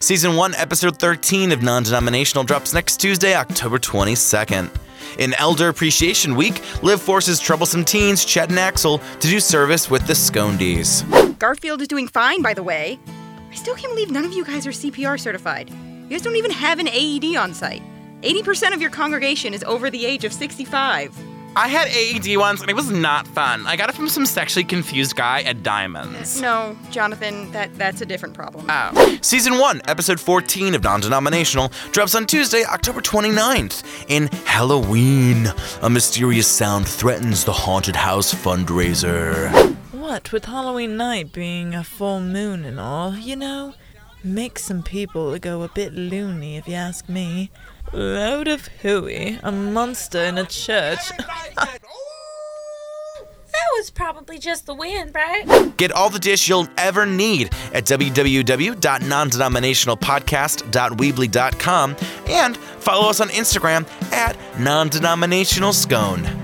Season 1, Episode 13 of Non Denominational drops next Tuesday, October 22nd. In Elder Appreciation Week, Liv forces troublesome teens Chet and Axel to do service with the Scondies. Garfield is doing fine, by the way. I still can't believe none of you guys are CPR certified. You guys don't even have an AED on site. 80% of your congregation is over the age of 65. I had AED once and it was not fun. I got it from some sexually confused guy at Diamonds. No, Jonathan, that that's a different problem. Oh. Season 1, Episode 14 of Non Denominational drops on Tuesday, October 29th. In Halloween, a mysterious sound threatens the haunted house fundraiser. What with Halloween night being a full moon and all, you know, makes some people go a bit loony if you ask me. Load of hooey, a monster in a church. That was probably just the wind, right? Get all the dish you'll ever need at www.nondenominationalpodcast.weebly.com and follow us on Instagram at non-denominational scone.